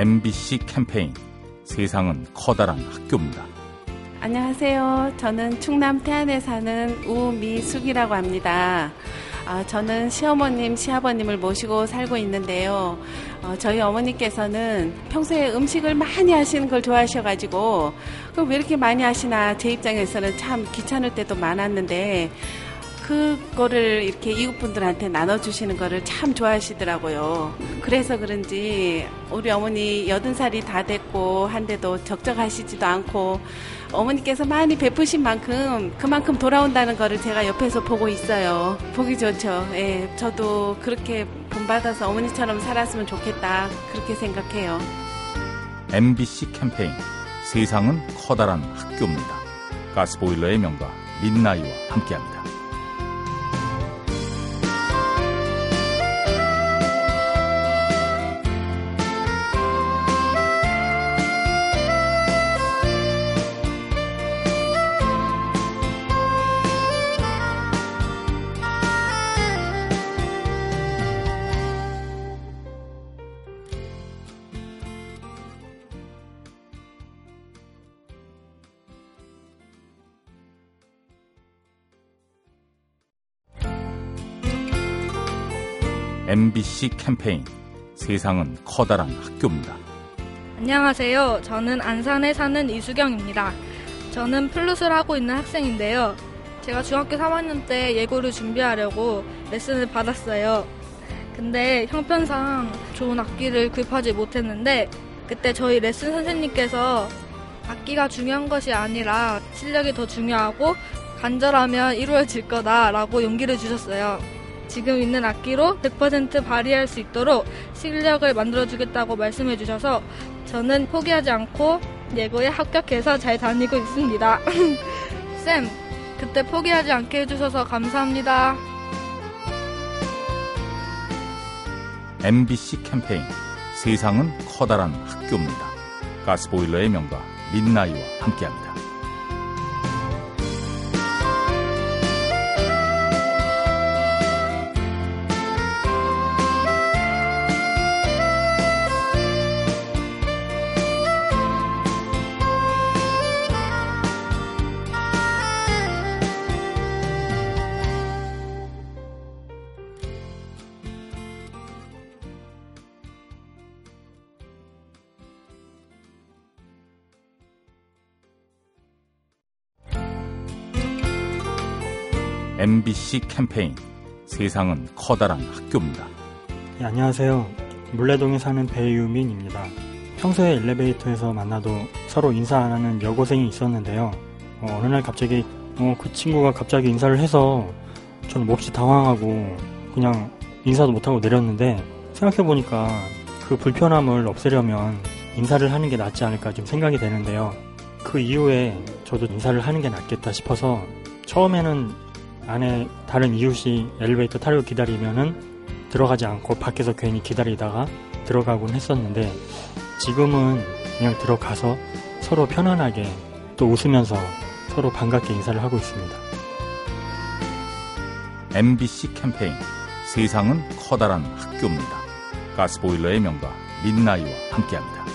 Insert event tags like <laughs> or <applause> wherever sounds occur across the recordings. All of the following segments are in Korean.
MBC 캠페인 세상은 커다란 학교입니다. 안녕하세요. 저는 충남 태안에 사는 우미숙이라고 합니다. 아, 저는 시어머님, 시아버님을 모시고 살고 있는데요. 어, 저희 어머니께서는 평소에 음식을 많이 하시는 걸 좋아하셔가지고, 왜 이렇게 많이 하시나 제 입장에서는 참 귀찮을 때도 많았는데, 그거를 이렇게 이웃분들한테 나눠주시는 거를 참 좋아하시더라고요. 그래서 그런지 우리 어머니 여든 살이 다 됐고 한데도 적적하시지도 않고 어머니께서 많이 베푸신 만큼 그만큼 돌아온다는 거를 제가 옆에서 보고 있어요. 보기 좋죠. 예, 저도 그렇게 본받아서 어머니처럼 살았으면 좋겠다. 그렇게 생각해요. MBC 캠페인 세상은 커다란 학교입니다. 가스보일러의 명가 민나이와 함께합니다. MBC 캠페인 세상은 커다란 학교입니다. 안녕하세요. 저는 안산에 사는 이수경입니다. 저는 플룻을 하고 있는 학생인데요. 제가 중학교 3학년 때 예고를 준비하려고 레슨을 받았어요. 근데 형편상 좋은 악기를 구입하지 못했는데 그때 저희 레슨 선생님께서 악기가 중요한 것이 아니라 실력이 더 중요하고 간절하면 이루어질 거다라고 용기를 주셨어요. 지금 있는 악기로 100% 발휘할 수 있도록 실력을 만들어주겠다고 말씀해 주셔서 저는 포기하지 않고 예고에 합격해서 잘 다니고 있습니다. <laughs> 쌤, 그때 포기하지 않게 해주셔서 감사합니다. MBC 캠페인 세상은 커다란 학교입니다. 가스보일러의 명가 민나이와 함께합니다. MBC 캠페인 세상은 커다란 학교입니다. 네, 안녕하세요. 물레동에 사는 배유민입니다. 평소에 엘리베이터에서 만나도 서로 인사 안 하는 여고생이 있었는데요. 어, 어느 날 갑자기 어, 그 친구가 갑자기 인사를 해서 저는 몹시 당황하고 그냥 인사도 못하고 내렸는데 생각해보니까 그 불편함을 없애려면 인사를 하는 게 낫지 않을까 좀 생각이 되는데요. 그 이후에 저도 인사를 하는 게 낫겠다 싶어서 처음에는 안에 다른 이웃이 엘리베이터 타려고 기다리면은 들어가지 않고 밖에서 괜히 기다리다가 들어가곤 했었는데 지금은 그냥 들어가서 서로 편안하게 또 웃으면서 서로 반갑게 인사를 하고 있습니다. MBC 캠페인 세상은 커다란 학교입니다. 가스보일러의 명가 민나이와 함께합니다.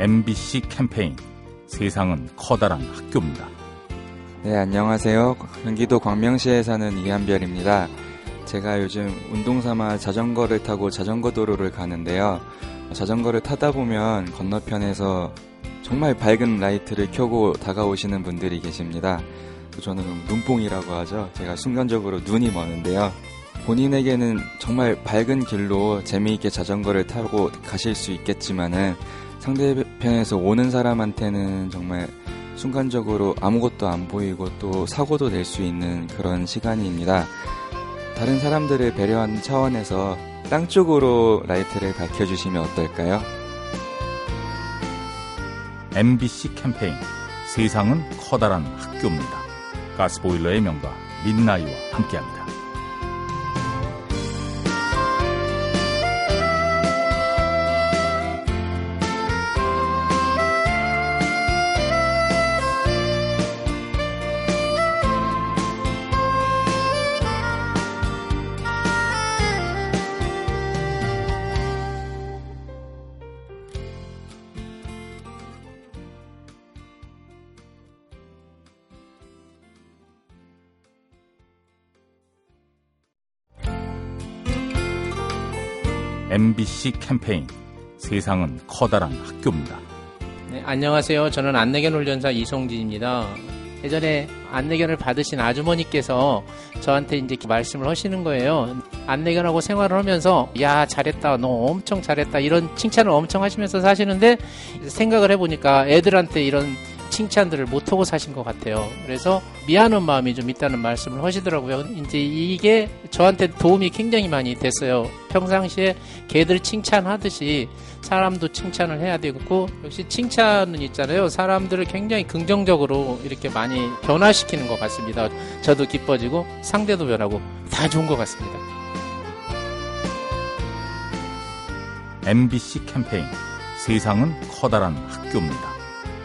MBC 캠페인 세상은 커다란 학교입니다. 네, 안녕하세요. 경기도 광명시에 사는 이한별입니다. 제가 요즘 운동 삼아 자전거를 타고 자전거 도로를 가는데요. 자전거를 타다 보면 건너편에서 정말 밝은 라이트를 켜고 다가오시는 분들이 계십니다. 저는 눈뽕이라고 하죠. 제가 순간적으로 눈이 머는데요. 본인에게는 정말 밝은 길로 재미있게 자전거를 타고 가실 수 있겠지만은 상대 편에서 오는 사람한테는 정말 순간적으로 아무것도 안 보이고 또 사고도 낼 수 있는 그런 시간입니다. 다른 사람들을 배려하는 차원에서 땅 쪽으로 라이트를 밝혀주시면 어떨까요? MBC 캠페인 세상은 커다란 학교입니다. 가스보일러의 명가 민나이와 함께합니다. MBC 캠페인 세상은 커다란 학교입니다. 네, 안녕하세요. 저는 안내견 훈련사 이송진입니다. 예전에 안내견을 받으신 아주머니께서 저한테 이제 말씀을 하시는 거예요. 안내견하고 생활을 하면서 야 잘했다, 너 엄청 잘했다 이런 칭찬을 엄청 하시면서 사시는데 생각을 해보니까 애들한테 이런 칭찬들을 못하고 사신 것 같아요. 그래서 미안한 마음이 좀 있다는 말씀을 하시더라고요. 이제 이게 저한테 도움이 굉장히 많이 됐어요. 평상시에 개들 칭찬하듯이 사람도 칭찬을 해야 되고 역시 칭찬은 있잖아요. 사람들을 굉장히 긍정적으로 이렇게 많이 변화시키는 것 같습니다. 저도 기뻐지고 상대도 변하고 다 좋은 것 같습니다. MBC 캠페인 세상은 커다란 학교입니다.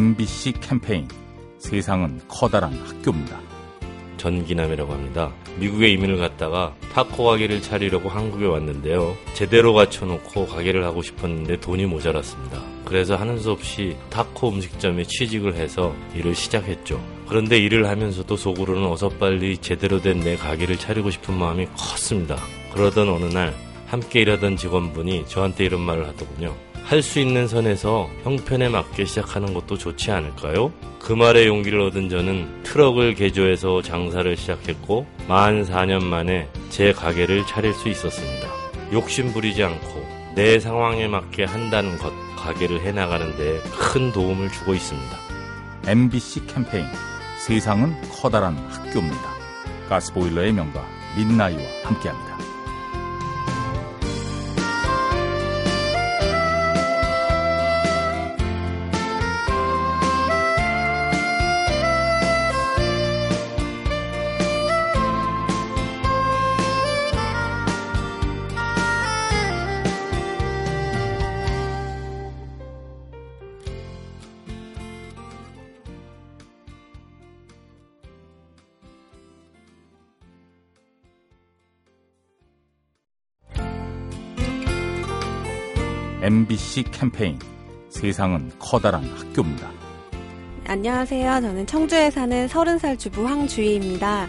MBC 캠페인 세상은 커다란 학교입니다. 전기남이라고 합니다. 미국에 이민을 갔다가 타코 가게를 차리려고 한국에 왔는데요. 제대로 갖춰놓고 가게를 하고 싶었는데 돈이 모자랐습니다. 그래서 하는 수 없이 타코 음식점에 취직을 해서 일을 시작했죠. 그런데 일을 하면서도 속으로는 어서 빨리 제대로 된 내 가게를 차리고 싶은 마음이 컸습니다. 그러던 어느 날 함께 일하던 직원분이 저한테 이런 말을 하더군요. 할 수 있는 선에서 형편에 맞게 시작하는 것도 좋지 않을까요? 그 말에 용기를 얻은 저는 트럭을 개조해서 장사를 시작했고 만 4년 만에 제 가게를 차릴 수 있었습니다. 욕심 부리지 않고 내 상황에 맞게 한다는 것, 가게를 해나가는 데 큰 도움을 주고 있습니다. MBC 캠페인 세상은 커다란 학교입니다. 가스보일러의 명가 민나이와 함께합니다. MBC 캠페인 세상은 커다란 학교입니다. 안녕하세요. 저는 청주에 사는 30살 주부 황주희입니다.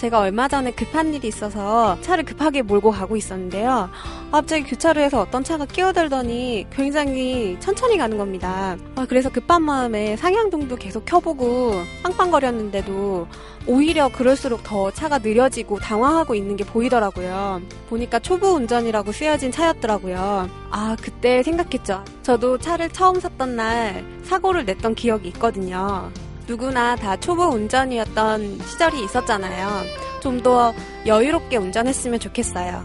제가 얼마 전에 급한 일이 있어서 차를 급하게 몰고 가고 있었는데요. 갑자기 교차로에서 어떤 차가 끼어들더니 굉장히 천천히 가는 겁니다. 아, 그래서 급한 마음에 상향등도 계속 켜보고 빵빵거렸는데도 오히려 그럴수록 더 차가 느려지고 당황하고 있는 게 보이더라고요. 보니까 초보 운전이라고 쓰여진 차였더라고요. 아, 그때 생각했죠. 저도 차를 처음 샀던 날 사고를 냈던 기억이 있거든요. 누구나 다 초보 운전이었던 시절이 있었잖아요. 좀 더 여유롭게 운전했으면 좋겠어요.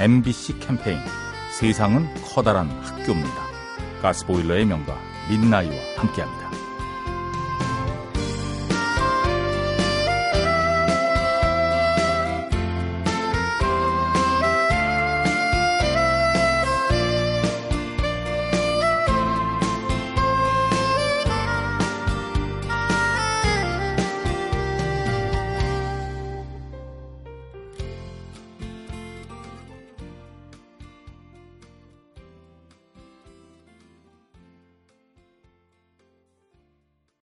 MBC 캠페인 세상은 커다란 학교입니다. 가스보일러의 명가 민나이와 함께합니다.